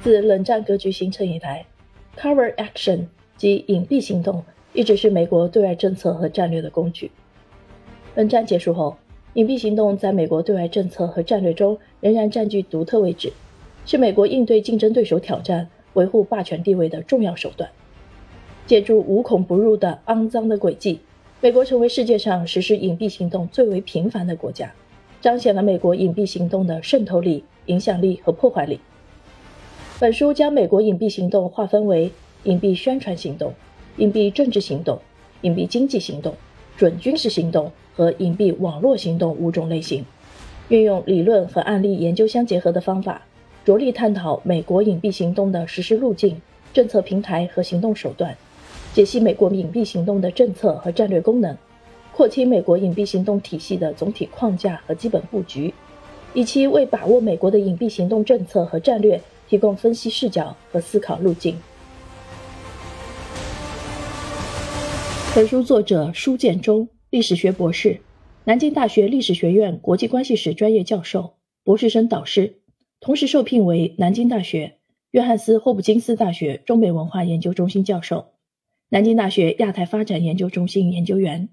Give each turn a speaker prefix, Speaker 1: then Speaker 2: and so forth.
Speaker 1: 自冷战格局形成以来，Cover Action 及隐蔽行动一直是美国对外政策和战略的工具。冷战结束后，隐蔽行动在美国对外政策和战略中仍然占据独特位置，是美国应对竞争对手挑战、维护霸权地位的重要手段。借助无孔不入的肮脏的诡计，美国成为世界上实施隐蔽行动最为频繁的国家，彰显了美国隐蔽行动的渗透力、影响力和破坏力。本书将美国隐蔽行动划分为隐蔽宣传行动、隐蔽政治行动、隐蔽经济行动、准军事行动和隐蔽网络行动五种类型，运用理论和案例研究相结合的方法，着力探讨美国隐蔽行动的实施路径、政策平台和行动手段，解析美国隐蔽行动的政策和战略功能，廓清美国隐蔽行动体系的总体框架和基本布局，以期为把握美国的隐蔽行动政策和战略。提供分析视角和思考路径。本书作者舒建中，历史学博士，南京大学历史学院国际关系史专业教授、博士生导师，同时受聘为南京大学、约翰斯霍普金斯大学中美文化研究中心教授、南京大学亚太发展研究中心研究员。